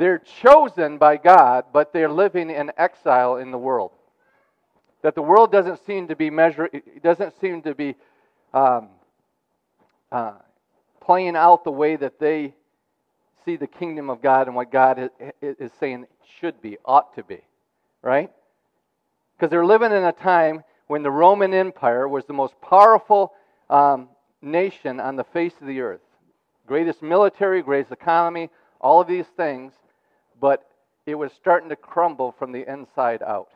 they're chosen by God, but they're living in exile in the world. That the world doesn't seem to be measure, doesn't seem to be um, uh, playing out the way that they see the kingdom of God and what God is saying should be, ought to be, right? Because they're living in a time when the Roman Empire was the most powerful um, nation on the face of the earth. Greatest military, greatest economy, all of these things, but it was starting to crumble from the inside out.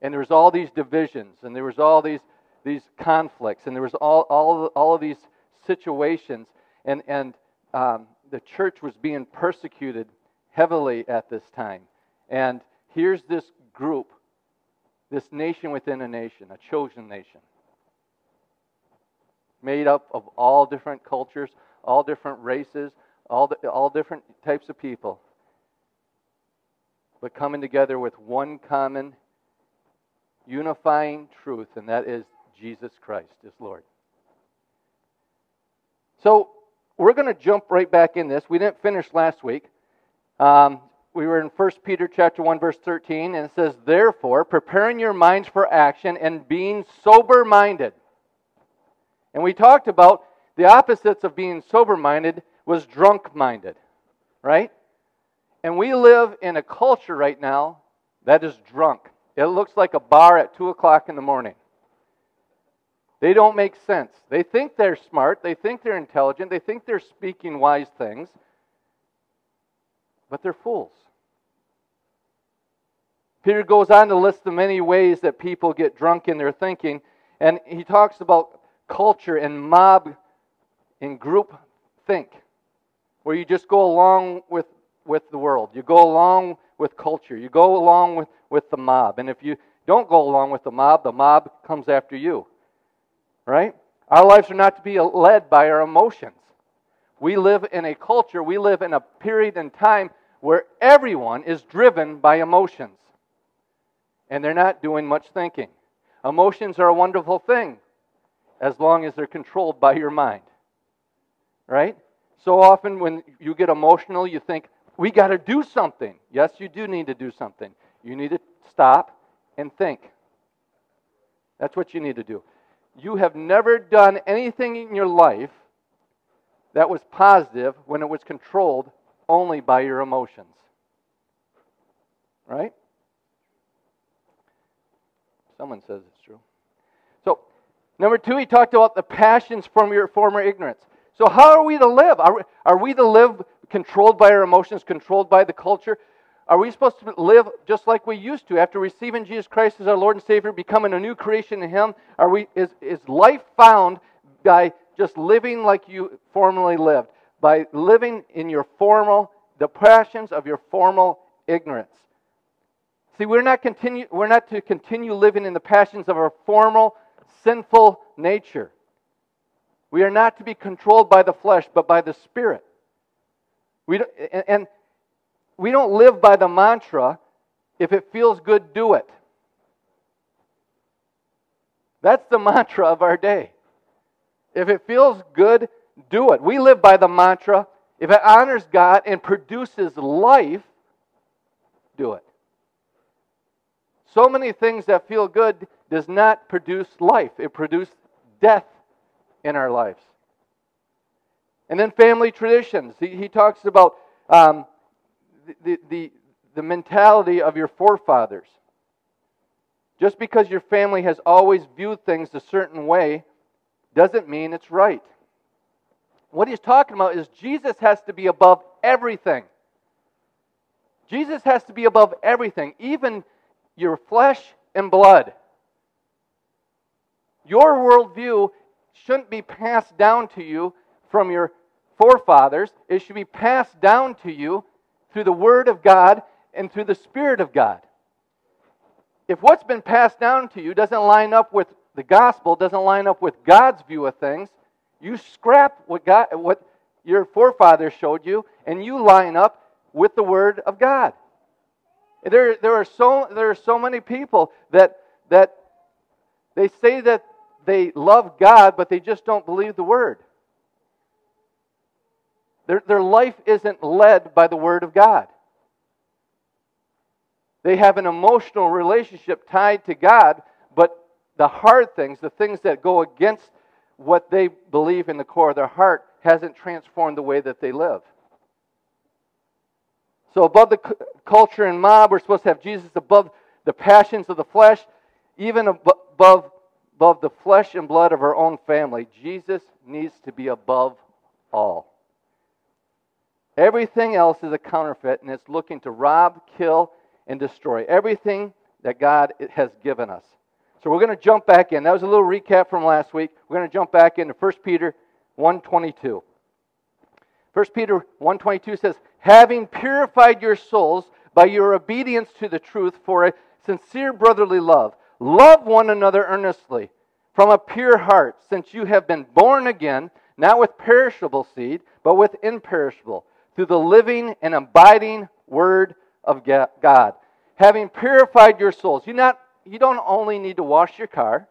And there was all these divisions, and there was all these, these conflicts, and there was all, all, all of these situations, and, and um, the church was being persecuted heavily at this time. And here's this group, this nation within a nation, a chosen nation, made up of all different cultures, all different races, all, the, all different types of people, but coming together with one common unifying truth, and that is Jesus Christ is Lord. So we're going to jump right back in this. We didn't finish last week. Um, we were in 1 Peter chapter 1 verse 13 and it says therefore preparing your minds for action and being sober minded. And we talked about the opposites of being sober minded was drunk minded, right? And we live in a culture right now that is drunk. It looks like a bar at 2 o'clock in the morning. They don't make sense. They think they're smart, they think they're intelligent, they think they're speaking wise things, but they're fools. Peter goes on to list the many ways that people get drunk in their thinking, and he talks about culture and mob and group think, where you just go along with, with the world. You go along with culture. You go along with, with the mob. And if you don't go along with the mob, the mob comes after you. Right? Our lives are not to be led by our emotions. We live in a culture, we live in a period in time where everyone is driven by emotions. And they're not doing much thinking. Emotions are a wonderful thing as long as they're controlled by your mind. Right? So often when you get emotional, you think, we got to do something. Yes, you do need to do something. You need to stop and think. That's what you need to do you have never done anything in your life that was positive when it was controlled only by your emotions. Right? Someone says it's true. So, number two, he talked about the passions from your former ignorance. So, how are we to live? Are we, are we to live controlled by our emotions, controlled by the culture? Are we supposed to live just like we used to after receiving Jesus Christ as our Lord and Savior, becoming a new creation in Him? Are we, is, is life found by just living like you formerly lived, by living in your formal, the passions of your formal ignorance? See, we're not, continue, we're not to continue living in the passions of our formal, sinful nature. We are not to be controlled by the flesh, but by the Spirit. We and, and we don't live by the mantra if it feels good, do it. That's the mantra of our day. If it feels good, do it. We live by the mantra if it honors God and produces life, do it. So many things that feel good does not produce life. It produces death in our lives. And then family traditions. He, he talks about um, the, the, the mentality of your forefathers. Just because your family has always viewed things a certain way doesn't mean it's right. What he's talking about is Jesus has to be above everything. Jesus has to be above everything, even your flesh and blood. Your worldview shouldn't be passed down to you from your forefathers, it should be passed down to you through the Word of God and through the Spirit of God. If what's been passed down to you doesn't line up with the gospel, doesn't line up with God's view of things, you scrap what, God, what your forefathers showed you and you line up with the Word of God. There, there, are, so, there are so many people that, that they say that they love God, but they just don't believe the Word. Their, their life isn't led by the Word of God. They have an emotional relationship tied to God, but the hard things, the things that go against what they believe in the core of their heart, hasn't transformed the way that they live. So, above the culture and mob, we're supposed to have Jesus above the passions of the flesh, even above, above the flesh and blood of our own family. Jesus needs to be above all. Everything else is a counterfeit, and it's looking to rob, kill, and destroy everything that God has given us. So we're going to jump back in. That was a little recap from last week. We're going to jump back into 1 Peter 1:22. 1 Peter 1:22 says, "Having purified your souls by your obedience to the truth for a sincere brotherly love, love one another earnestly from a pure heart, since you have been born again, not with perishable seed, but with imperishable, through the living and abiding word of God. Having purified your souls. You not you don't only need to wash your car.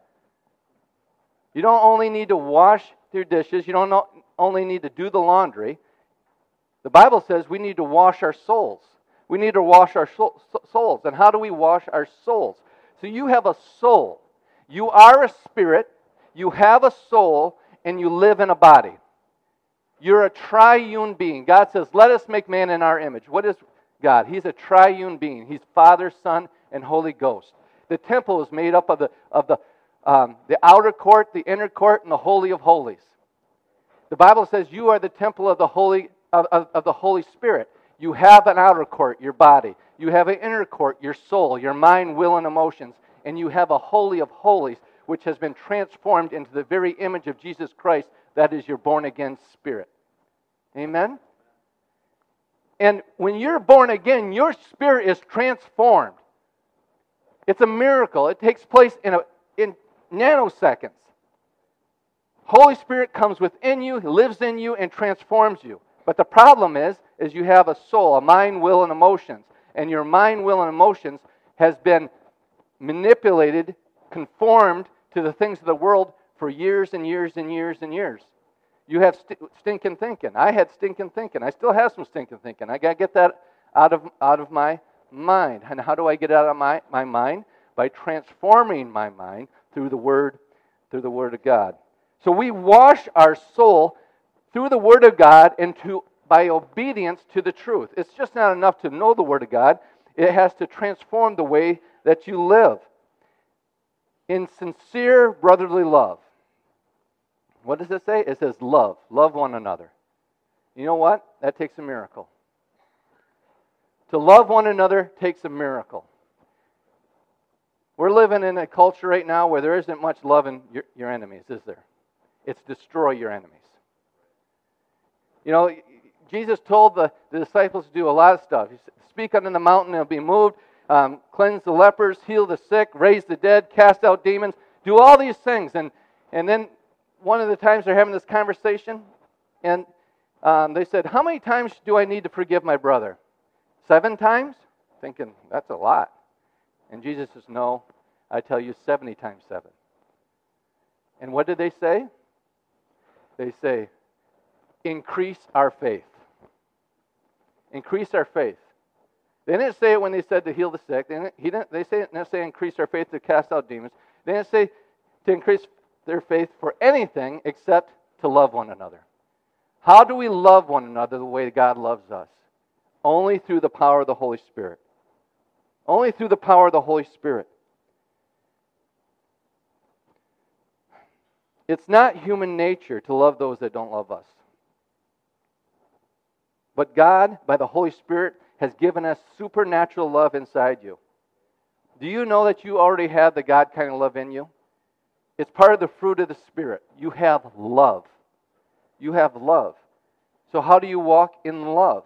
You don't only need to wash your dishes. You don't only need to do the laundry. The Bible says we need to wash our souls. We need to wash our souls. And how do we wash our souls? So you have a soul. You are a spirit. You have a soul, and you live in a body. You're a triune being. God says, Let us make man in our image. What is God? He's a triune being. He's Father, Son, and Holy Ghost. The temple is made up of the, of the, um, the outer court, the inner court, and the Holy of Holies. The Bible says you are the temple of the Holy, of, of, of the Holy Spirit. You have an outer court, your body. You have an inner court, your soul, your mind, will, and emotions. And you have a Holy of Holies, which has been transformed into the very image of Jesus Christ. That is your born again spirit. Amen? And when you're born again, your spirit is transformed. It's a miracle. It takes place in, a, in nanoseconds. Holy Spirit comes within you, lives in you, and transforms you. But the problem is, is you have a soul, a mind, will, and emotions. And your mind, will, and emotions has been manipulated, conformed to the things of the world for years and years and years and years. You have st- stinking thinking. I had stinking thinking. I still have some stinking thinking. I got to get that out of, out of my mind. And how do I get out of my, my mind? By transforming my mind through the Word, through the Word of God. So we wash our soul through the Word of God and to, by obedience to the truth. It's just not enough to know the Word of God, it has to transform the way that you live. In sincere brotherly love. What does it say? It says love. Love one another. You know what? That takes a miracle. To love one another takes a miracle. We're living in a culture right now where there isn't much loving your, your enemies, is there? It's destroy your enemies. You know, Jesus told the, the disciples to do a lot of stuff. He said, Speak unto the mountain, it'll be moved. Um, cleanse the lepers, heal the sick, raise the dead, cast out demons. Do all these things. And, and then one of the times they're having this conversation, and um, they said, How many times do I need to forgive my brother? Seven times? Thinking, that's a lot. And Jesus says, No, I tell you 70 times seven. And what did they say? They say, Increase our faith. Increase our faith. They didn't say it when they said to heal the sick. They didn't, didn't, they didn't say increase our faith to cast out demons. They didn't say to increase their faith for anything except to love one another. How do we love one another the way God loves us? Only through the power of the Holy Spirit. Only through the power of the Holy Spirit. It's not human nature to love those that don't love us. But God, by the Holy Spirit, has given us supernatural love inside you. Do you know that you already have the God kind of love in you? It's part of the fruit of the Spirit. You have love. You have love. So, how do you walk in love?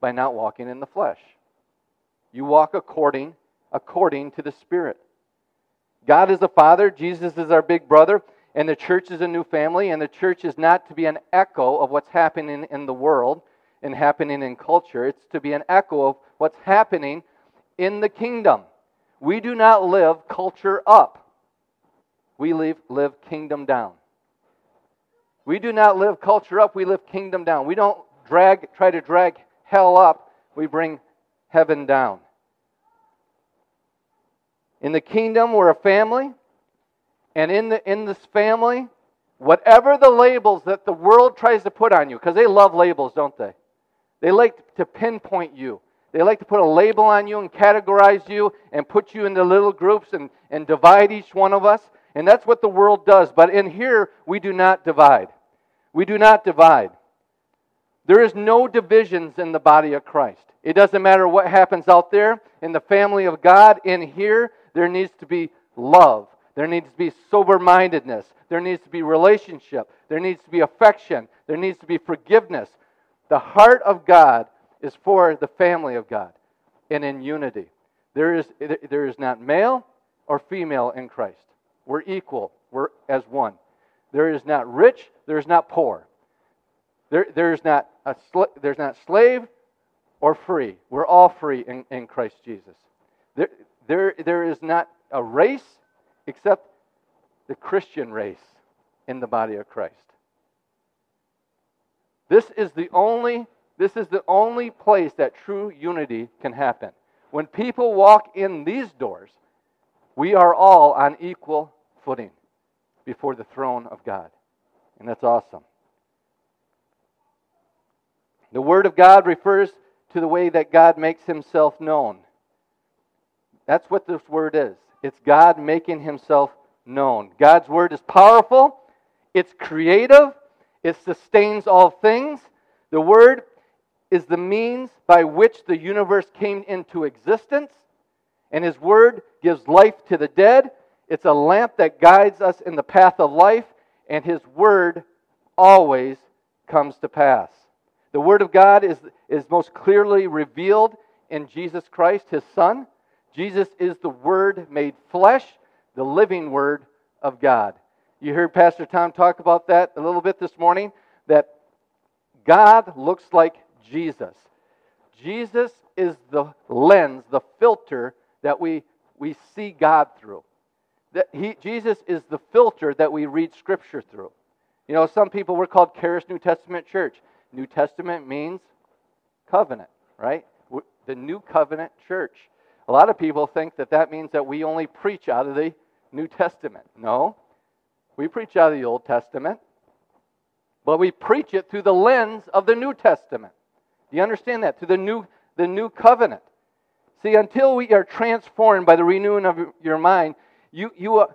By not walking in the flesh. You walk according according to the Spirit. God is the father, Jesus is our big brother, and the church is a new family, and the church is not to be an echo of what's happening in the world and happening in culture. It's to be an echo of what's happening in the kingdom. We do not live culture up. We live, live kingdom down. We do not live culture up, we live kingdom down. We don't drag try to drag hell up, we bring heaven down. In the kingdom, we're a family, and in the in this family, whatever the labels that the world tries to put on you, because they love labels, don't they? They like to pinpoint you. They like to put a label on you and categorize you and put you into little groups and, and divide each one of us. And that's what the world does. But in here, we do not divide. We do not divide. There is no divisions in the body of Christ. It doesn't matter what happens out there in the family of God. In here, there needs to be love. There needs to be sober mindedness. There needs to be relationship. There needs to be affection. There needs to be forgiveness. The heart of God is for the family of God and in unity. There is, there is not male or female in Christ. We're equal. We're as one. There is not rich. There is not poor. There, there's, not a sl- there's not slave or free. We're all free in, in Christ Jesus. There, there, there is not a race except the Christian race in the body of Christ. This is the only this is the only place that true unity can happen. When people walk in these doors, we are all on equal footing before the throne of God. And that's awesome. The Word of God refers to the way that God makes himself known. That's what this Word is. It's God making himself known. God's Word is powerful, it's creative, it sustains all things. The Word is the means by which the universe came into existence, and His Word gives life to the dead. It's a lamp that guides us in the path of life, and His Word always comes to pass. The Word of God is, is most clearly revealed in Jesus Christ, His Son. Jesus is the Word made flesh, the living Word of God. You heard Pastor Tom talk about that a little bit this morning, that God looks like Jesus. Jesus is the lens, the filter that we, we see God through. That he, Jesus is the filter that we read Scripture through. You know, some people, we're called Charis New Testament Church. New Testament means covenant, right? The New Covenant Church. A lot of people think that that means that we only preach out of the New Testament. No, we preach out of the Old Testament, but we preach it through the lens of the New Testament. Do you understand that? Through the new, the new covenant. See, until we are transformed by the renewing of your mind, you, you, are,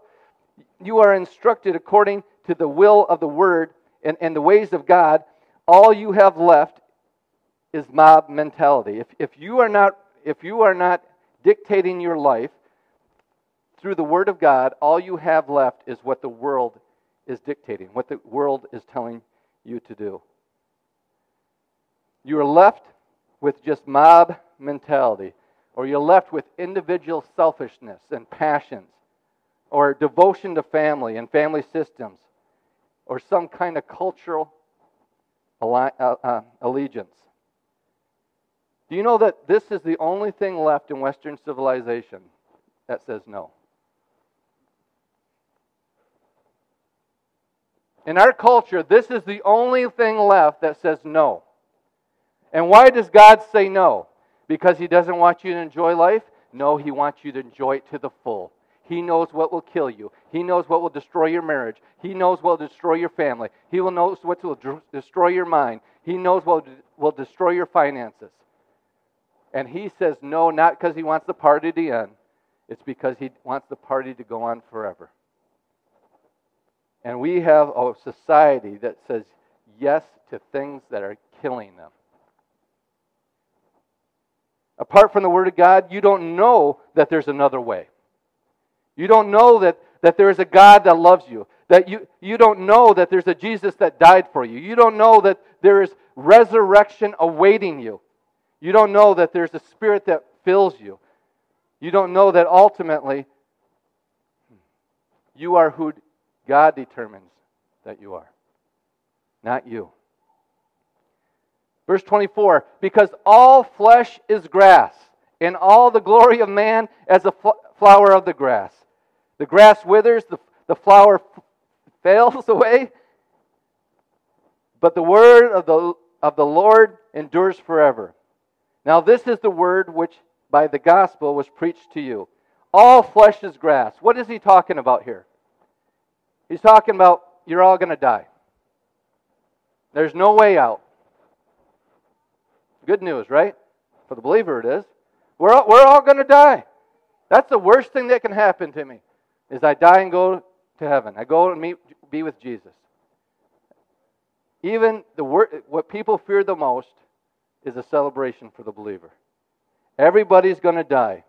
you are instructed according to the will of the Word and, and the ways of God. All you have left is mob mentality. If, if, you are not, if you are not dictating your life through the Word of God, all you have left is what the world is dictating, what the world is telling you to do. You are left with just mob mentality, or you're left with individual selfishness and passions, or devotion to family and family systems, or some kind of cultural uh, uh, allegiance. Do you know that this is the only thing left in Western civilization that says no? In our culture, this is the only thing left that says no. And why does God say no? Because He doesn't want you to enjoy life? No, He wants you to enjoy it to the full. He knows what will kill you. He knows what will destroy your marriage. He knows what will destroy your family. He will knows what will destroy your mind. He knows what will destroy your finances. And he says no, not because he wants the party to end. It's because he wants the party to go on forever. And we have a society that says yes to things that are killing them. Apart from the Word of God, you don't know that there's another way. You don't know that, that there is a God that loves you. That you, you don't know that there's a Jesus that died for you. You don't know that there is resurrection awaiting you. You don't know that there's a spirit that fills you. You don't know that ultimately hmm, you are who God determines that you are, not you. Verse 24 Because all flesh is grass, and all the glory of man as a flower of the grass. The grass withers, the, the flower fails away, But the word of the, of the Lord endures forever. Now, this is the word which by the gospel was preached to you. All flesh is grass. What is he talking about here? He's talking about you're all going to die. There's no way out. Good news, right? For the believer, it is. We're all, we're all going to die. That's the worst thing that can happen to me is I die and go to heaven. I go and meet, be with Jesus. Even the word, what people fear the most is a celebration for the believer. Everybody's going to die.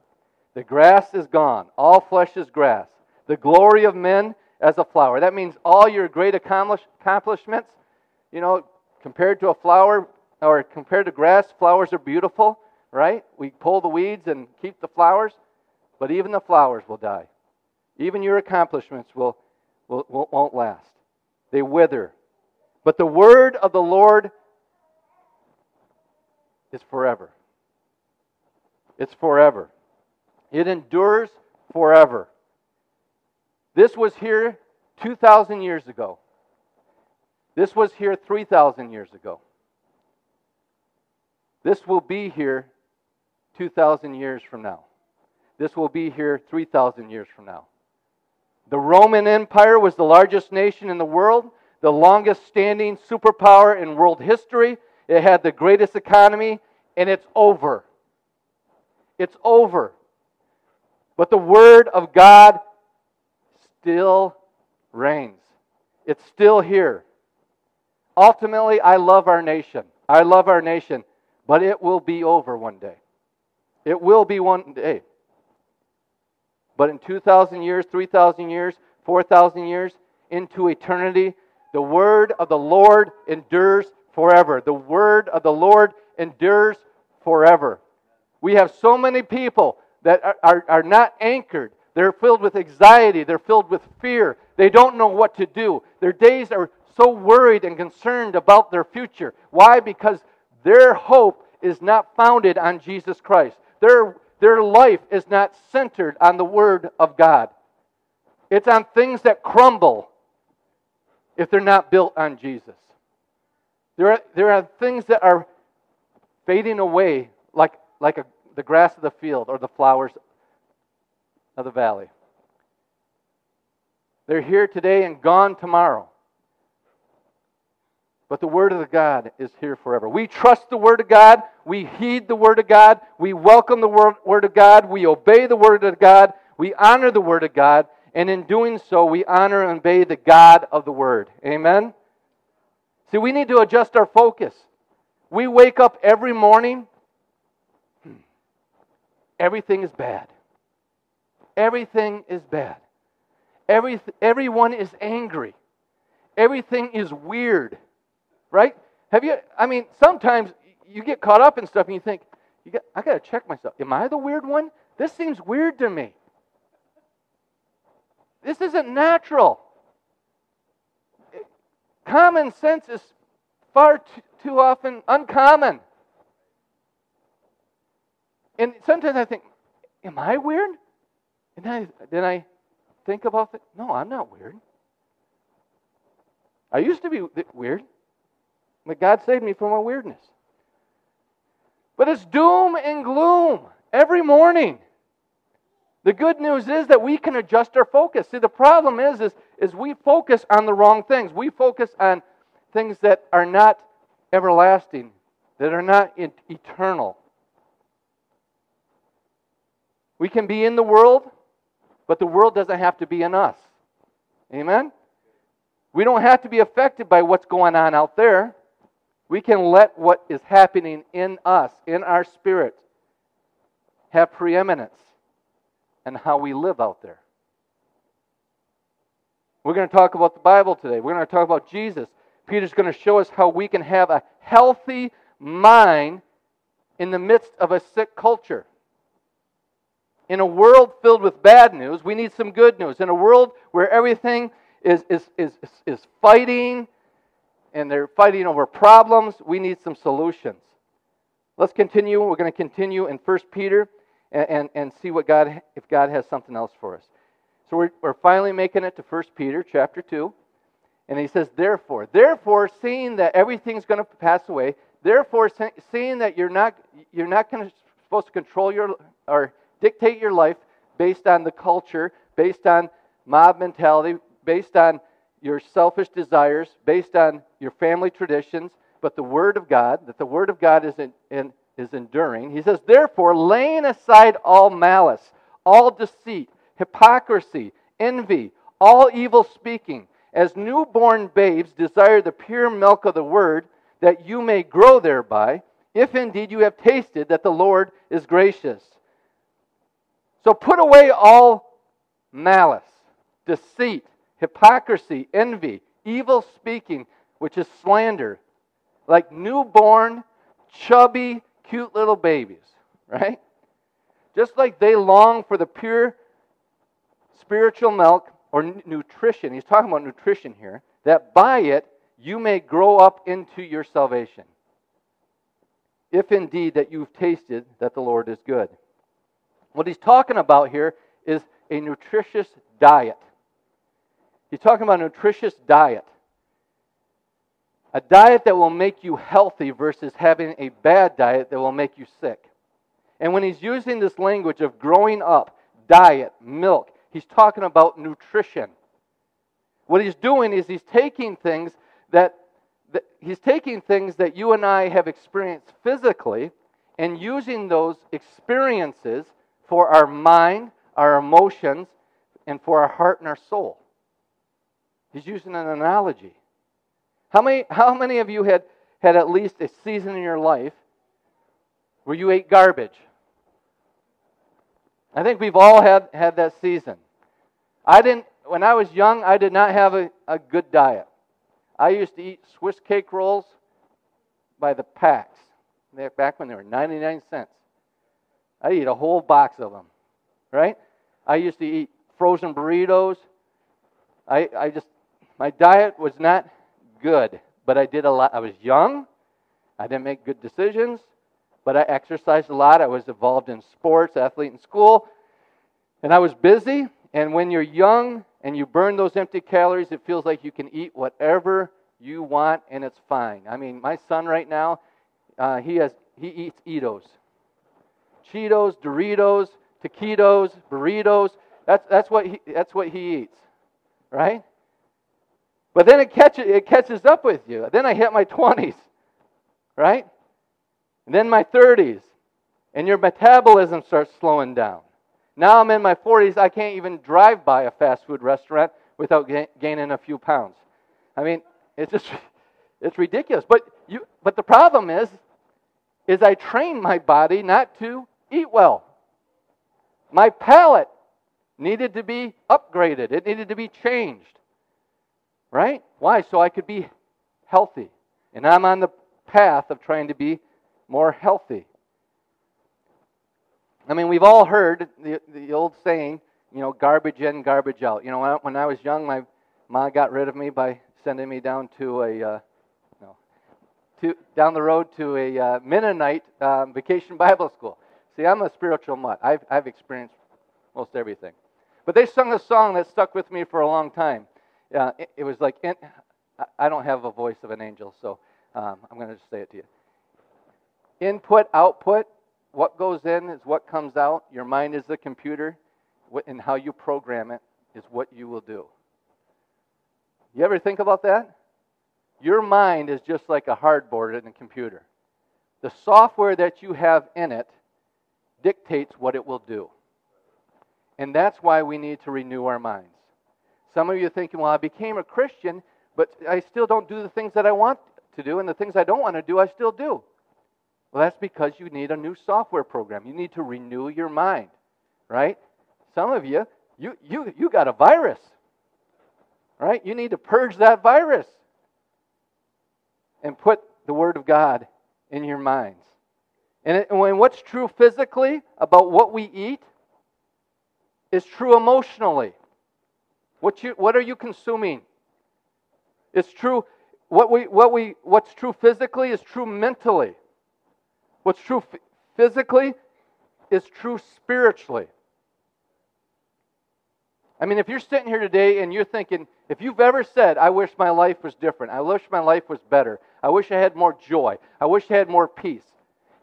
The grass is gone. All flesh is grass. The glory of men as a flower. That means all your great accomplish, accomplishments, you know, compared to a flower or compared to grass, flowers are beautiful, right? We pull the weeds and keep the flowers, but even the flowers will die. Even your accomplishments will, will, won't last. They wither. But the word of the Lord is forever. It's forever. It endures forever. This was here 2,000 years ago. This was here 3,000 years ago. This will be here 2,000 years from now. This will be here 3,000 years from now. The Roman Empire was the largest nation in the world, the longest standing superpower in world history. It had the greatest economy, and it's over. It's over. But the Word of God still reigns, it's still here. Ultimately, I love our nation. I love our nation, but it will be over one day. It will be one day. But in 2,000 years, 3,000 years, 4,000 years, into eternity, the word of the Lord endures forever. The word of the Lord endures forever. We have so many people that are, are, are, not anchored. They're filled with anxiety. They're filled with fear. They don't know what to do. Their days are so worried and concerned about their future. Why? Because their hope is not founded on Jesus Christ. Their, their life is not centered on the Word of God. It's on things that crumble if they're not built on Jesus. There are, there are things that are fading away like, like a, the grass of the field or the flowers of the valley. They're here today and gone tomorrow. But the Word of God is here forever. We trust the Word of God. We heed the Word of God. We welcome the Word, word of God. We obey the Word of God. We honor the Word of God. And in doing so, we honor and obey the God of the Word. Amen? See, we need to adjust our focus. We wake up every morning, hmm, everything is bad. Everything is bad. Every, everyone is angry. Everything is weird right? Have you, I mean, sometimes you get caught up in stuff and you think, you got, I got to check myself. Am I the weird one? This seems weird to me. This isn't natural. Common sense is far too, too often uncommon. And sometimes I think, am I weird? And then I, then I think about it. No, I'm not weird. I used to be weird. But God saved me from my weirdness. But it's doom and gloom every morning. The good news is that we can adjust our focus. See, the problem is, is, is we focus on the wrong things. We focus on things that are not everlasting, that are not eternal. We can be in the world, but the world doesn't have to be in us. Amen? We don't have to be affected by what's going on out there. We can let what is happening in us, in our spirit, have preeminence and how we live out there. We're going to talk about the Bible today. We're going to talk about Jesus. Peter's going to show us how we can have a healthy mind in the midst of a sick culture. In a world filled with bad news, we need some good news. In a world where everything is, is, is, is fighting and they're fighting over problems. We need some solutions. Let's continue. We're going to continue in 1 Peter and, and, and see what God, if God has something else for us. So we're, we're finally making it to 1 Peter chapter 2. And he says, therefore, therefore, seeing that everything's going to pass away, therefore, seeing that you're not, you're not to, supposed to control your or dictate your life based on the culture, based on mob mentality, based on your selfish desires, based on your family traditions, but the Word of God, that the Word of God is, in, in, is enduring. He says, therefore, laying aside all malice, all deceit, hypocrisy, envy, all evil speaking, as newborn babes desire the pure milk of the word, that you may grow thereby, if indeed you have tasted that the Lord is gracious. So put away all malice, deceit, hypocrisy, envy, evil speaking, which is slander, like newborn, chubby, cute little babies, right? Just like they long for the pure spiritual milk or nutrition, he's talking about nutrition here, that by it you may grow up into your salvation. If indeed that you've tasted that the Lord is good. What he's talking about here is a nutritious diet. He's talking about a nutritious diet. A diet that will make you healthy versus having a bad diet that will make you sick. And when he's using this language of growing up, diet, milk, He's talking about nutrition. What he's doing is he's taking things that, that he's taking things that you and I have experienced physically and using those experiences for our mind, our emotions, and for our heart and our soul. He's using an analogy. How many, how many of you had, had at least a season in your life where you ate garbage? I think we've all had, had that season. I didn't, when I was young, I did not have a, a good diet. I used to eat Swiss cake rolls by the packs back when they were 99 cents. I eat a whole box of them, right? I used to eat frozen burritos. I, I just, my diet was not good, but I did a lot. I was young. I didn't make good decisions but I exercised a lot. I was involved in sports, athlete in school, and I was busy. And when you're young and you burn those empty calories, it feels like you can eat whatever you want and it's fine. I mean, my son right now, uh, he has he eats Eatos, Cheetos, Doritos, taquitos, burritos. That's that's what he that's what he eats, right? But then it catches it catches up with you. Then I hit my twenties, right? And then my 30s, and your metabolism starts slowing down. Now I'm in my 40s, I can't even drive by a fast food restaurant without ga- gaining a few pounds. I mean, it's just it's ridiculous. But you but the problem is is I train my body not to eat well. My palate needed to be upgraded. It needed to be changed. Right? Why? So I could be healthy. And I'm on the path of trying to be more healthy. I mean, we've all heard the, the old saying, you know, garbage in, garbage out. You know, when I was young, my mom got rid of me by sending me down to a, uh, no, to, down the road to a uh, Mennonite um, vacation Bible school. See, I'm a spiritual mutt. I've, I've experienced most everything. But they sung a song that stuck with me for a long time. Uh, it, it, was like, in, I don't have a voice of an angel, so um, I'm going to just say it to you. Input, output, what goes in is what comes out. Your mind is the computer, and how you program it is what you will do. You ever think about that? Your mind is just like a hardboard in a computer. The software that you have in it dictates what it will do. And that's why we need to renew our minds. Some of you are thinking, well, I became a Christian, but I still don't do the things that I want to do, and the things I don't want to do, I still do. Well, that's because you need a new software program. You need to renew your mind, right? Some of you, you, you, you got a virus, right? You need to purge that virus and put the Word of God in your minds. And, it, and what's true physically about what we eat is true emotionally. What, you, what are you consuming? It's true. What we, what we, what's true physically is true mentally. What's true physically is true spiritually. I mean, if you're sitting here today and you're thinking, if you've ever said, I wish my life was different, I wish my life was better, I wish I had more joy, I wish I had more peace,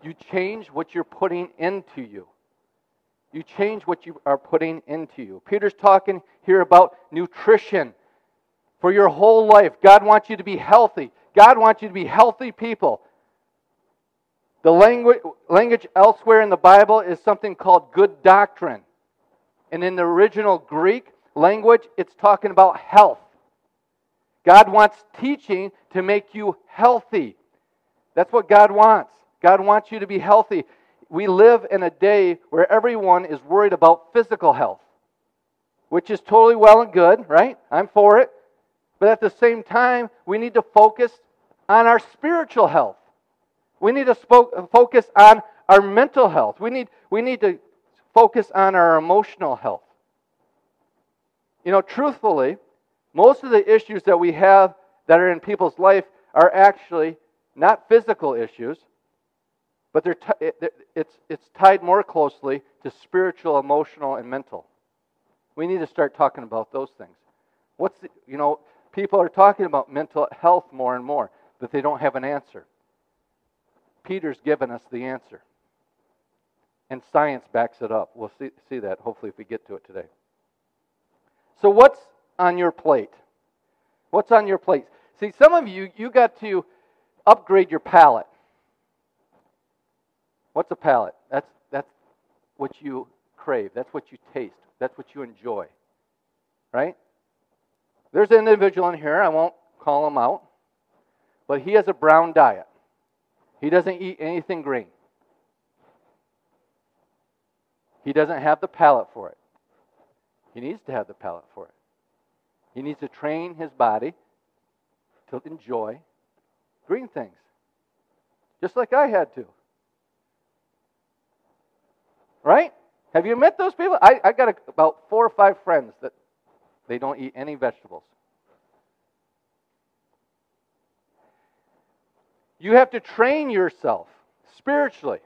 you change what you're putting into you. You change what you are putting into you. Peter's talking here about nutrition for your whole life. God wants you to be healthy. God wants you to be healthy people. The language, language elsewhere in the Bible is something called good doctrine. And in the original Greek language, it's talking about health. God wants teaching to make you healthy. That's what God wants. God wants you to be healthy. We live in a day where everyone is worried about physical health, which is totally well and good, right? I'm for it. But at the same time, we need to focus on our spiritual health. We need to focus on our mental health. We need, we need to focus on our emotional health. You know, truthfully, most of the issues that we have that are in people's life are actually not physical issues, but they're t- it's, it's tied more closely to spiritual, emotional, and mental. We need to start talking about those things. What's the, you know, people are talking about mental health more and more, but they don't have an answer. Peter's given us the answer. And science backs it up. We'll see, see that hopefully if we get to it today. So, what's on your plate? What's on your plate? See, some of you, you got to upgrade your palate. What's a palate? That's, that's what you crave, that's what you taste, that's what you enjoy. Right? There's an individual in here, I won't call him out, but he has a brown diet. He doesn't eat anything green. He doesn't have the palate for it. He needs to have the palate for it. He needs to train his body to enjoy green things, just like I had to. Right? Have you met those people? I, I got a, about four or five friends that they don't eat any vegetables. You have to train yourself spiritually.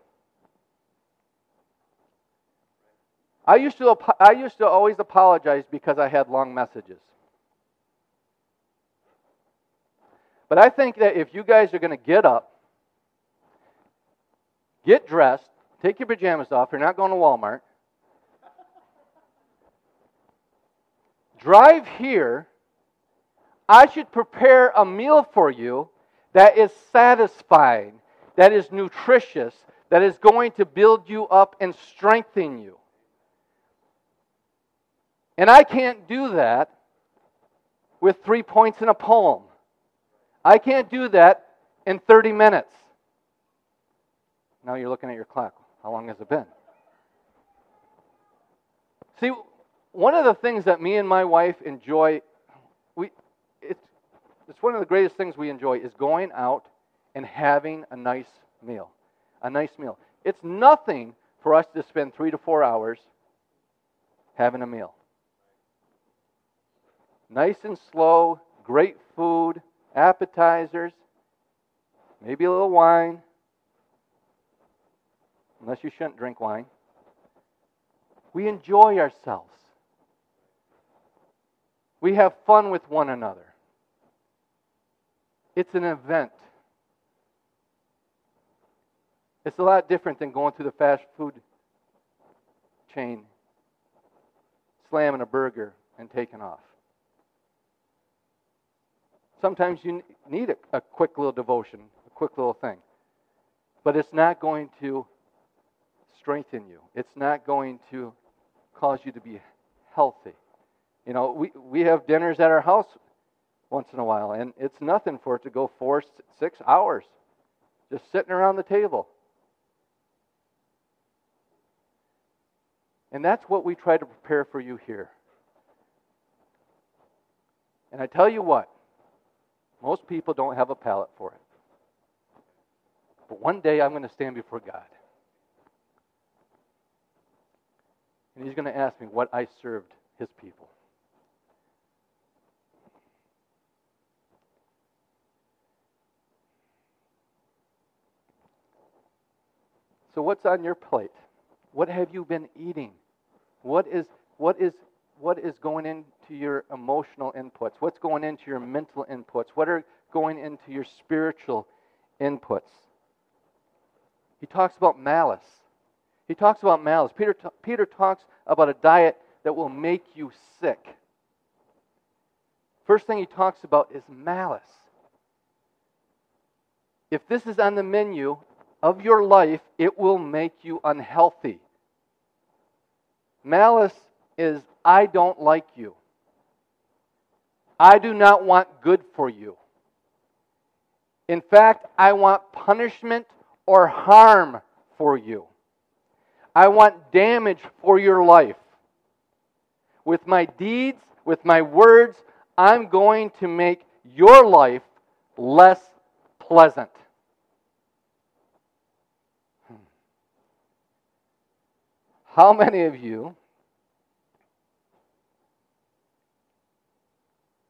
I used to, I used to always apologize because I had long messages. But I think that if you guys are going to get up, get dressed, take your pajamas off, you're not going to Walmart, drive here, I should prepare a meal for you that is satisfying, that is nutritious, that is going to build you up and strengthen you. And I can't do that with three points in a poem. I can't do that in 30 minutes. Now you're looking at your clock. How long has it been? See, one of the things that me and my wife enjoy, it's one of the greatest things we enjoy is going out and having a nice meal. A nice meal. It's nothing for us to spend three to four hours having a meal. Nice and slow, great food, appetizers, maybe a little wine, unless you shouldn't drink wine. We enjoy ourselves. We have fun with one another. It's an event. It's a lot different than going through the fast food chain, slamming a burger, and taking off. Sometimes you need a, a quick little devotion, a quick little thing. But it's not going to strengthen you, it's not going to cause you to be healthy. You know, we, we have dinners at our house once in a while, and it's nothing for it to go four, six hours just sitting around the table. And that's what we try to prepare for you here. And I tell you what, most people don't have a palate for it. But one day I'm going to stand before God. And He's going to ask me what I served His people. So, what's on your plate? What have you been eating? What is, what is what is going into your emotional inputs? What's going into your mental inputs? What are going into your spiritual inputs? He talks about malice. He talks about malice. Peter, Peter talks about a diet that will make you sick. First thing he talks about is malice. If this is on the menu of your life, it will make you unhealthy. Malice is I don't like you. I do not want good for you. In fact, I want punishment or harm for you. I want damage for your life. With my deeds, with my words, I'm going to make your life less pleasant. How many of you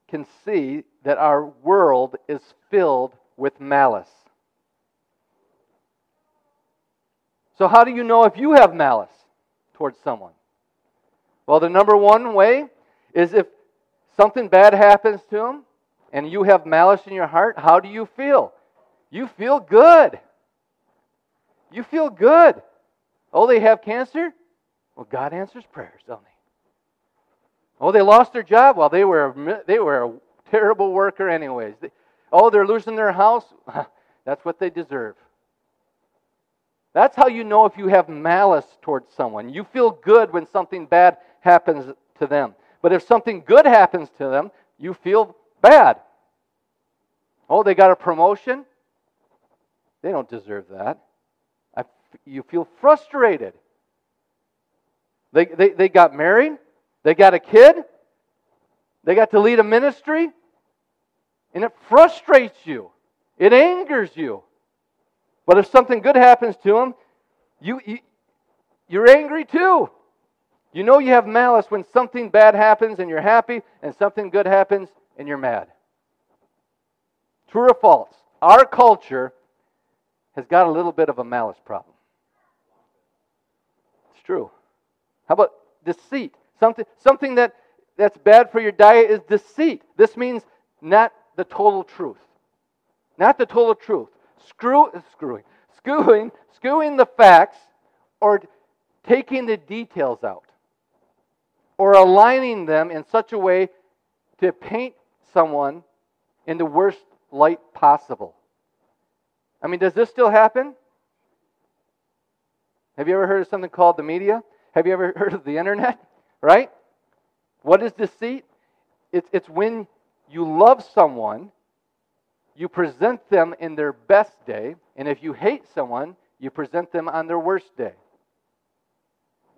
can see that our world is filled with malice? So, how do you know if you have malice towards someone? Well, the number one way is if something bad happens to them and you have malice in your heart, how do you feel? You feel good. You feel good. Oh, they have cancer? Well, God answers prayers, don't they? Oh, they lost their job? Well, they were, they were a terrible worker, anyways. Oh, they're losing their house? That's what they deserve. That's how you know if you have malice towards someone. You feel good when something bad happens to them. But if something good happens to them, you feel bad. Oh, they got a promotion? They don't deserve that. I, you feel frustrated. They, they, they got married? They got a kid? They got to lead a ministry? And it frustrates you. It angers you. But if something good happens to them, you, you, you're angry too. You know you have malice when something bad happens and you're happy, and something good happens and you're mad. True or false? Our culture has got a little bit of a malice problem. It's true. How about deceit? Something, something that, that's bad for your diet is deceit. This means not the total truth. Not the total truth screw, screwing, skewing, skewing the facts or taking the details out or aligning them in such a way to paint someone in the worst light possible. I mean, does this still happen? Have you ever heard of something called the media? Have you ever heard of the internet? Right? What is deceit? It's, it's when you love someone you present them in their best day, and if you hate someone, you present them on their worst day.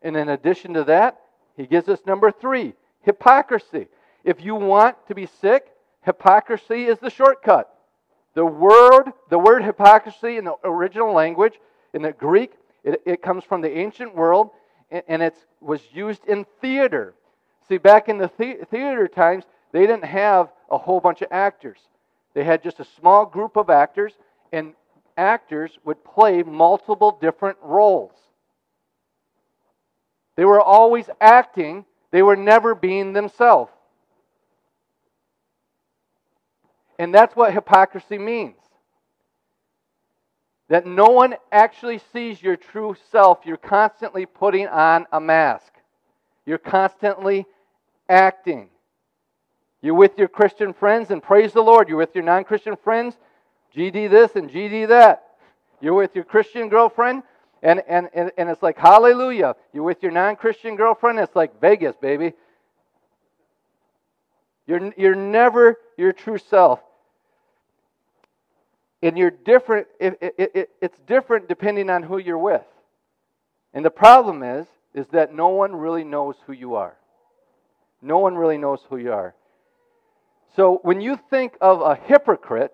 And in addition to that, he gives us number three hypocrisy. If you want to be sick, hypocrisy is the shortcut. The word, the word hypocrisy in the original language, in the Greek, it, it comes from the ancient world, and it was used in theater. See, back in the, the theater times, they didn't have a whole bunch of actors. They had just a small group of actors, and actors would play multiple different roles. They were always acting, they were never being themselves. And that's what hypocrisy means. That no one actually sees your true self. You're constantly putting on a mask. You're constantly acting. You're with your Christian friends and praise the Lord. You're with your non Christian friends, GD this and GD that. You're with your Christian girlfriend, and, and, and, and it's like hallelujah. You're with your non Christian girlfriend, it's like Vegas, baby. You're, you're never your true self. And you're different, it, it, it, it's different depending on who you're with. And the problem is, is that no one really knows who you are. No one really knows who you are. So when you think of a hypocrite,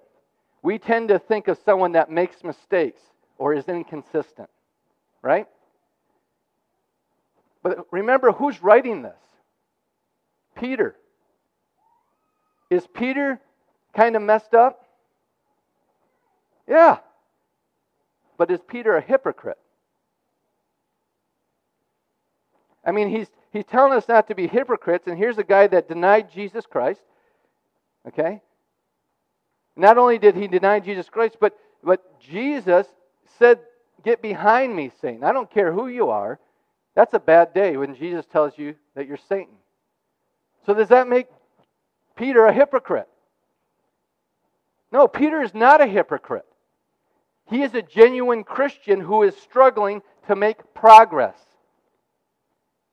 we tend to think of someone that makes mistakes or is inconsistent, right? But remember who's writing this? Peter. Is Peter kind of messed up? Yeah. But is Peter a hypocrite? I mean, he's, he's telling us not to be hypocrites, and here's a guy that denied Jesus Christ. Okay? Not only did he deny Jesus Christ, but, but Jesus said, Get behind me, Satan. I don't care who you are. That's a bad day when Jesus tells you that you're Satan. So, does that make Peter a hypocrite? No, Peter is not a hypocrite. He is a genuine Christian who is struggling to make progress.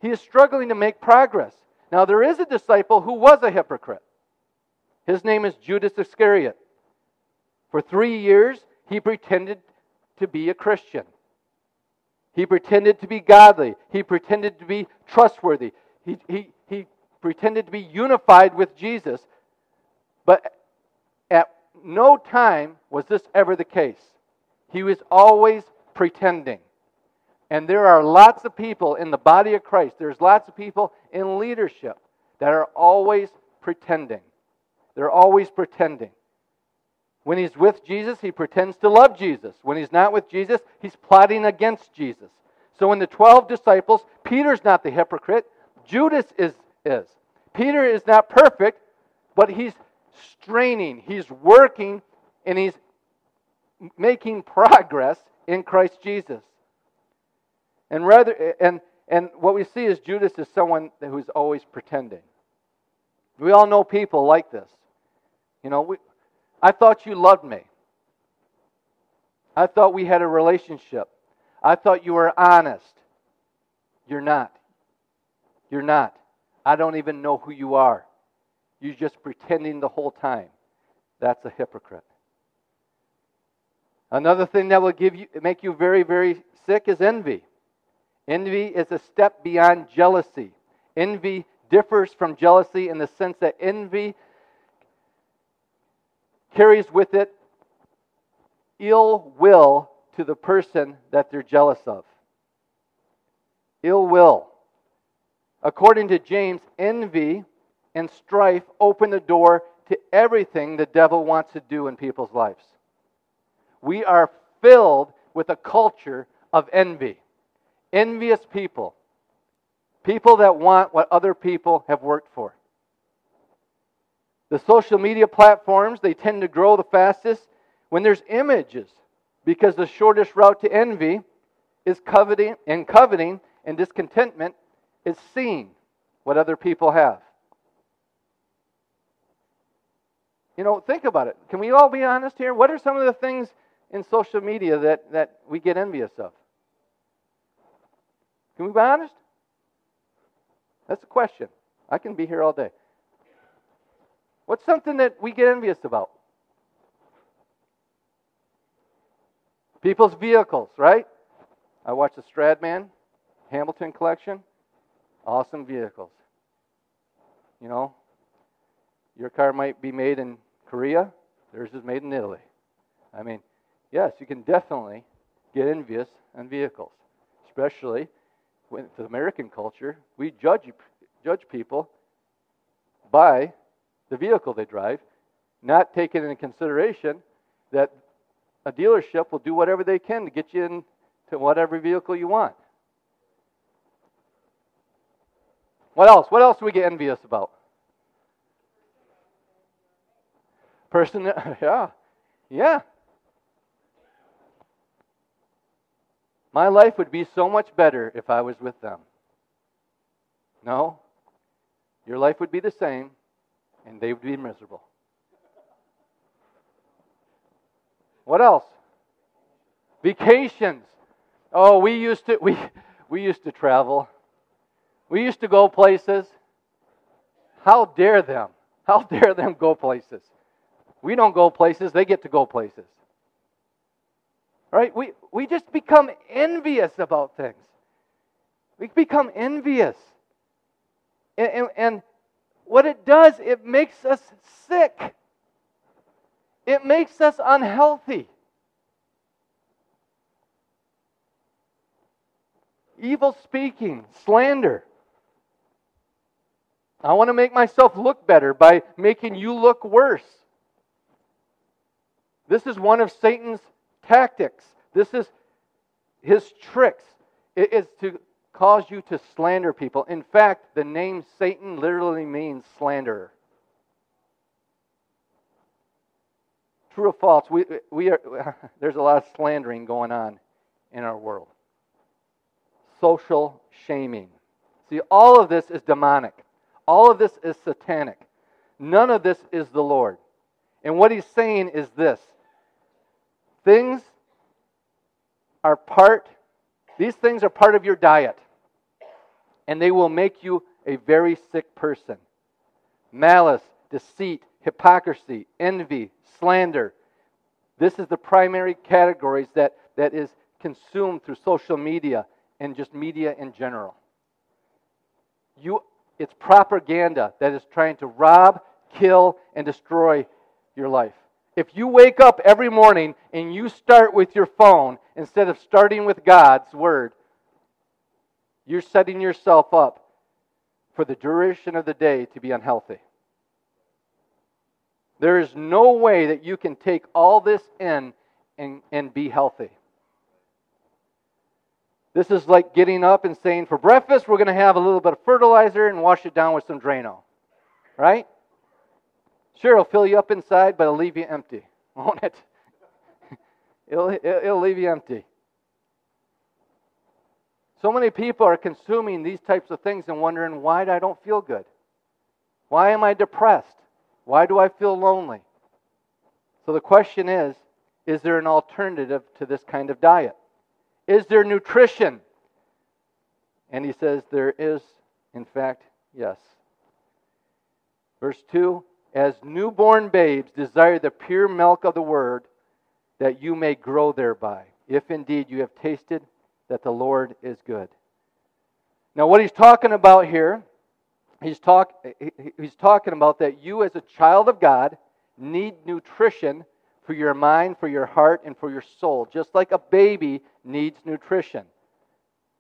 He is struggling to make progress. Now, there is a disciple who was a hypocrite. His name is Judas Iscariot. For three years, he pretended to be a Christian. He pretended to be godly. He pretended to be trustworthy. He, he, he pretended to be unified with Jesus. But at no time was this ever the case. He was always pretending. And there are lots of people in the body of Christ, there's lots of people in leadership that are always pretending. They're always pretending. When he's with Jesus, he pretends to love Jesus. When he's not with Jesus, he's plotting against Jesus. So in the 12 disciples, Peter's not the hypocrite, Judas is. is. Peter is not perfect, but he's straining, he's working, and he's making progress in Christ Jesus. And rather and and what we see is Judas is someone who's always pretending. We all know people like this. You know, we, I thought you loved me. I thought we had a relationship. I thought you were honest. You're not. You're not. I don't even know who you are. You're just pretending the whole time. That's a hypocrite. Another thing that will give you make you very very sick is envy. Envy is a step beyond jealousy. Envy differs from jealousy in the sense that envy carries with it ill will to the person that they're jealous of. Ill will. According to James, envy and strife open the door to everything the devil wants to do in people's lives. We are filled with a culture of envy envious people, people that want what other people have worked for. The social media platforms, they tend to grow the fastest when there's images because the shortest route to envy is coveting and coveting and discontentment is seeing what other people have. You know, think about it. Can we all be honest here? What are some of the things in social media that, that we get envious of? Can we be honest? That's a question. I can be here all day. What's something that we get envious about? People's vehicles, right? I watched the Stradman Hamilton collection. Awesome vehicles. You know, your car might be made in Korea, theirs is made in Italy. I mean, yes, you can definitely get envious on vehicles, especially with American culture, we judge judge people by the vehicle they drive, not taking into consideration that a dealership will do whatever they can to get you into whatever vehicle you want. What else? What else do we get envious about? Person, yeah, yeah. My life would be so much better if I was with them. No, your life would be the same, and they would be miserable. What else? Vacations. Oh, we used to we we used to travel. We used to go places. How dare them? How dare them go places? We don't go places, they get to go places. Right? We, we just become envious about things. We become envious. And, and, and what it does, it makes us sick. It makes us unhealthy. Evil speaking, slander. I want to make myself look better by making you look worse. This is one of Satan's tactics. This is his tricks. It is to cause you to slander people. In fact, the name Satan literally means slanderer. True or false? We, we are, there's a lot of slandering going on in our world. Social shaming. See, all of this is demonic. All of this is satanic. None of this is the Lord. And what he's saying is this things are part, these things are part of your diet, and they will make you a very sick person. Malice, deceit, hypocrisy, envy, slander. This is the primary categories that, that is consumed through social media and just media in general. You, it's propaganda that is trying to rob, kill, and destroy your life. If you wake up every morning and you start with your phone instead of starting with God's Word, you're setting yourself up for the duration of the day to be unhealthy. There is no way that you can take all this in and, and be healthy. This is like getting up and saying, for breakfast, we're going to have a little bit of fertilizer and wash it down with some Drano. Right? Sure, it'll fill you up inside, but it'll leave you empty, won't it? it'll, it'll leave you empty. So many people are consuming these types of things and wondering why I don't feel good? Why am I depressed? Why do I feel lonely? So the question is is there an alternative to this kind of diet? Is there nutrition? And he says there is, in fact, yes. Verse 2 As newborn babes desire the pure milk of the word, that you may grow thereby, if indeed you have tasted that the Lord is good. Now, what he's talking about here he's, talk, he's talking about that you, as a child of God, need nutrition for your mind, for your heart, and for your soul, just like a baby needs nutrition.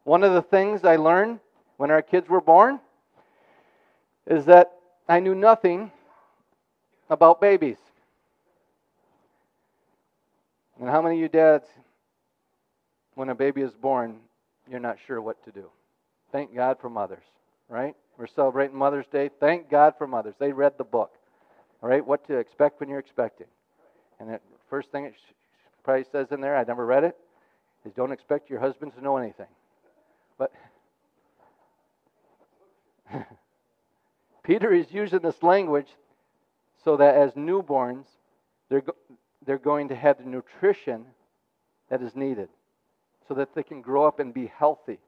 One of the things I learned when our kids were born is that I knew nothing about babies. And how many of you dads, when a baby is born, you're not sure what to do? Thank God for mothers, right? We're celebrating Mother's Day. Thank God for mothers. They read the book. All right, what to expect when you're expecting. And the first thing it probably says in there, I never read it, is don't expect your husband to know anything. But Peter is using this language so that as newborns, they're, go- they're going to have the nutrition that is needed so that they can grow up and be healthy.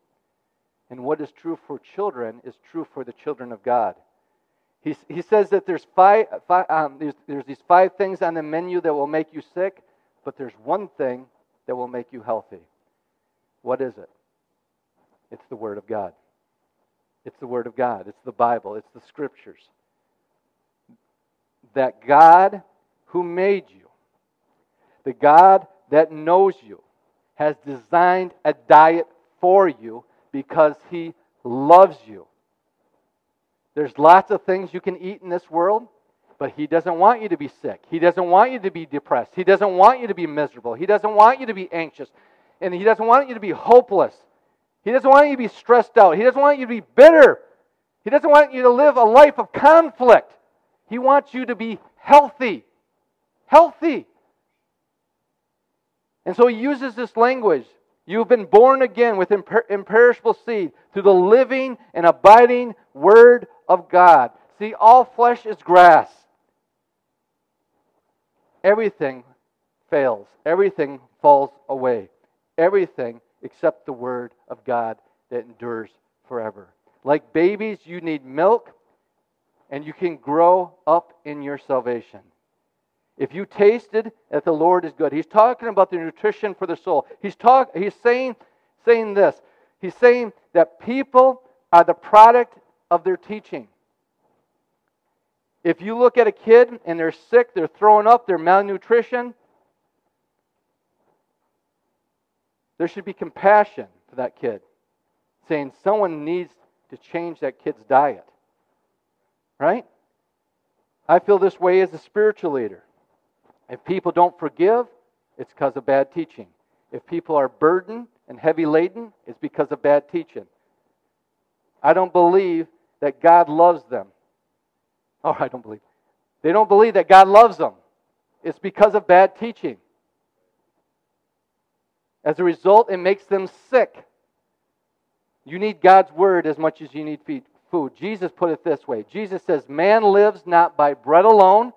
And what is true for children is true for the children of God. He, he says that there's, five, five um, there's, there's these five things on the menu that will make you sick, but there's one thing that will make you healthy. What is it? It's the Word of God. It's the Word of God. It's the Bible. It's the Scriptures. That God who made you, the God that knows you, has designed a diet for you because He loves you. There's lots of things you can eat in this world, but He doesn't want you to be sick. He doesn't want you to be depressed. He doesn't want you to be miserable. He doesn't want you to be anxious. And He doesn't want you to be hopeless. He doesn't want you to be stressed out. He doesn't want you to be bitter. He doesn't want you to live a life of conflict. He wants you to be healthy. Healthy. And so he uses this language you have been born again with imper- imperishable seed through the living and abiding Word of God. See, all flesh is grass. Everything fails, everything falls away. Everything except the Word of God that endures forever. Like babies, you need milk, and you can grow up in your salvation. If you tasted that the Lord is good. He's talking about the nutrition for the soul. He's talk, he's saying, saying this. He's saying that people are the product of their teaching. If you look at a kid and they're sick, they're throwing up, they're malnutrition, there should be compassion for that kid, saying someone needs to change that kid's diet. Right? I feel this way as a spiritual leader. If people don't forgive, it's because of bad teaching. If people are burdened and heavy laden, it's because of bad teaching. I don't believe that God loves them. Oh, I don't believe. They don't believe that God loves them. It's because of bad teaching. As a result, it makes them sick. You need God's word as much as you need food. Jesus put it this way Jesus says, Man lives not by bread alone,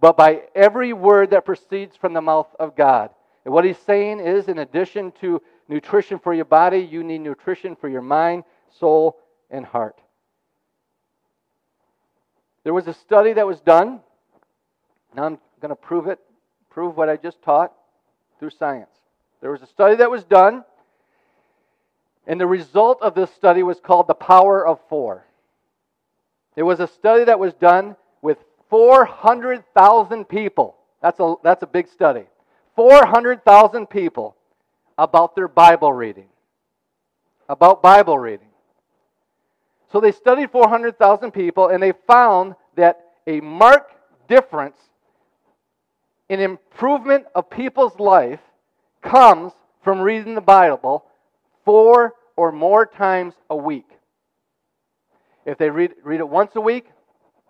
but by every word that proceeds from the mouth of God. And what he's saying is, in addition to nutrition for your body, you need nutrition for your mind, soul, and heart. There was a study that was done. Now I'm going to prove it, prove what I just taught through science. There was a study that was done, and the result of this study was called the power of four. It was a study that was done with 400,000 people. That's a, that's a big study. 400,000 people about their Bible reading. About Bible reading. So they studied 400,000 people and they found that a marked difference in improvement of people's life comes from reading the Bible four or more times a week. If they read, read it once a week,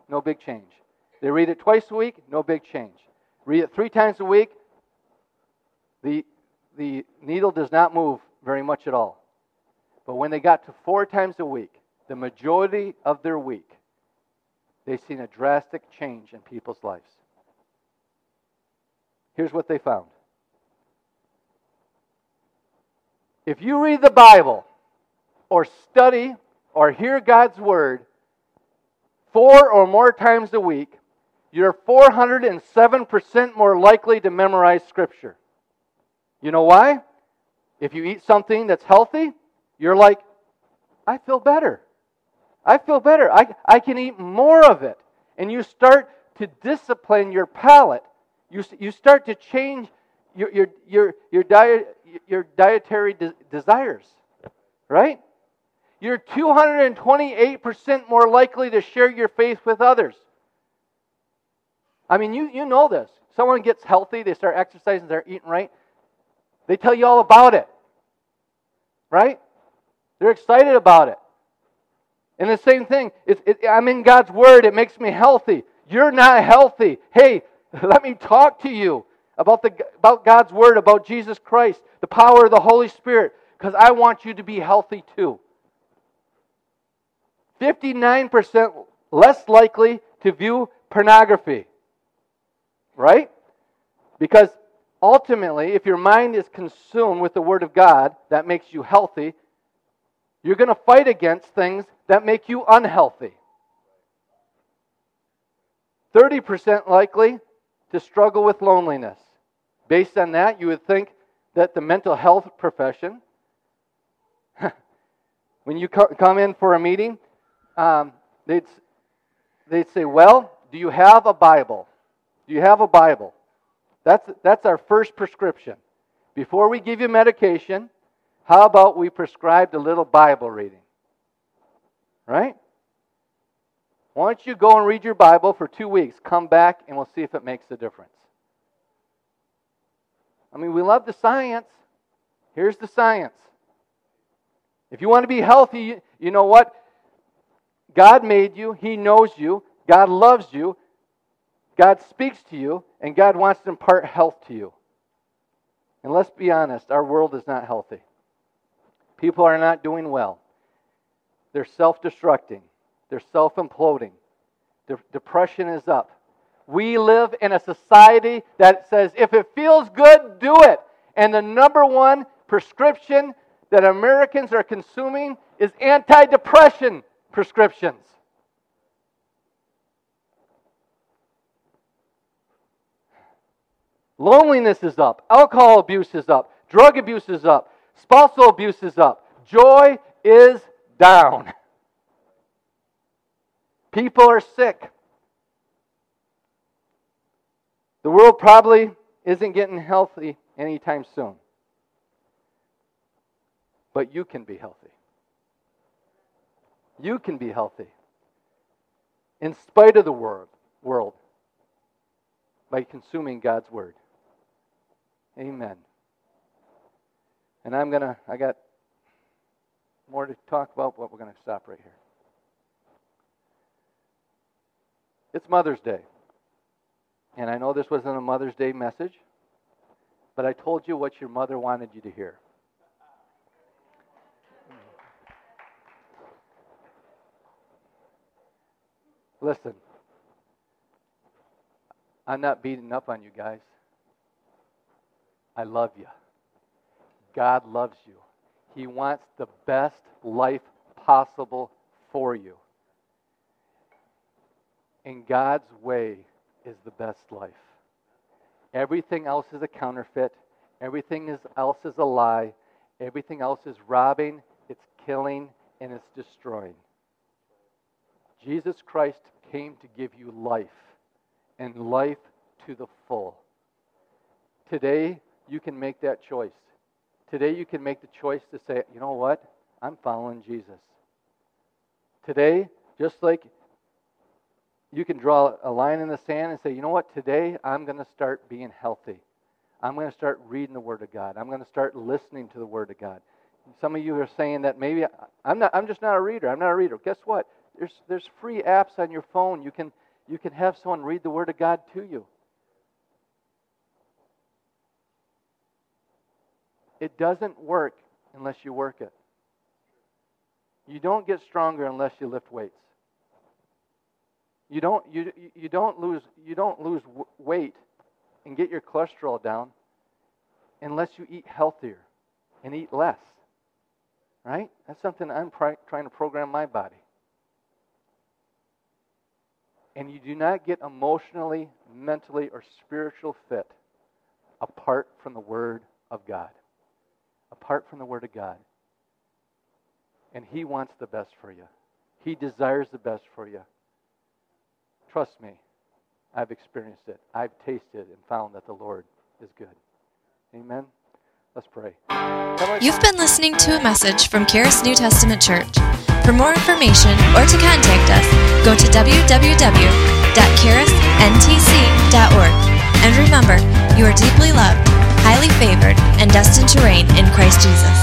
no big change. They read it twice a week, no big change. Read it three times a week, the, the needle does not move very much at all. But when they got to four times a week, the majority of their week, they've seen a drastic change in people's lives. Here's what they found. If you read the Bible or study or hear God's Word four or more times a week, you're 407% more likely to memorize Scripture. You know why? If you eat something that's healthy, you're like, I feel better. I feel better. I, I can eat more of it. And you start to discipline your palate. You, you start to change your, your, your, your, diet, your dietary de- desires, right? You're 228% more likely to share your faith with others. I mean, you, you know this. Someone gets healthy, they start exercising, they're eating right. They tell you all about it. Right? They're excited about it. And the same thing, it, I'm in God's Word, it makes me healthy. You're not healthy. Hey, let me talk to you about, the, about God's Word, about Jesus Christ, the power of the Holy Spirit, because I want you to be healthy too. 59% less likely to view pornography. Right? Because ultimately, if your mind is consumed with the Word of God that makes you healthy, you're going to fight against things that make you unhealthy. 30% likely to struggle with loneliness. Based on that, you would think that the mental health profession, when you come in for a meeting, um, they'd, they'd say, Well, do you have a Bible? Do you have a Bible? That's, that's our first prescription. Before we give you medication, how about we prescribe a little Bible reading? Right? Why don't you go and read your Bible for two weeks? Come back and we'll see if it makes a difference. I mean, we love the science. Here's the science. If you want to be healthy, you know what? God made you, He knows you, God loves you, God speaks to you, and God wants to impart health to you. And let's be honest, our world is not healthy. People are not doing well. They're self destructing, they're self imploding. De- depression is up. We live in a society that says if it feels good, do it. And the number one prescription that Americans are consuming is antidepressant prescriptions. Loneliness is up. Alcohol abuse is up. Drug abuse is up. Spousal abuse is up. Joy is down. People are sick. The world probably isn't getting healthy anytime soon. But you can be healthy. You can be healthy in spite of the world, world by consuming God's word. Amen. And I'm going to, I got more to talk about, but we're going to stop right here. It's Mother's Day. And I know this wasn't a Mother's Day message, but I told you what your mother wanted you to hear. Listen, I'm not beating up on you guys. I love you. God loves you. He wants the best life possible for you. And God's way is the best life. Everything else is a counterfeit. Everything else is a lie. Everything else is robbing, it's killing, and it's destroying. Jesus Christ came to give you life, and life to the full. Today, you can make that choice. Today, you can make the choice to say, you know what? I'm following Jesus. Today, just like you can draw a line in the sand and say, you know what? Today, I'm going to start being healthy. I'm going to start reading the Word of God. I'm going to start listening to the Word of God. Some of you are saying that maybe I'm not. I'm just not a reader. I'm not a reader. Guess what? There's there's free apps on your phone. You can you can have someone read the Word of God to you. It doesn't work unless you work it. You don't get stronger unless you lift weights. You don't, you, you don't lose, you don't lose weight and get your cholesterol down unless you eat healthier and eat less. Right? That's something I'm trying to program my body. And you do not get emotionally, mentally, or spiritual fit apart from the Word of God apart from the Word of God. And He wants the best for you, He desires the best for you. Trust me, I've experienced it. I've tasted and found that the Lord is good. Amen. Let's pray. You've been listening to a message from Charis New Testament Church. For more information or to contact us, go to www.charisntc.org. And remember, you are deeply loved highly favored, and destined to reign in Christ Jesus.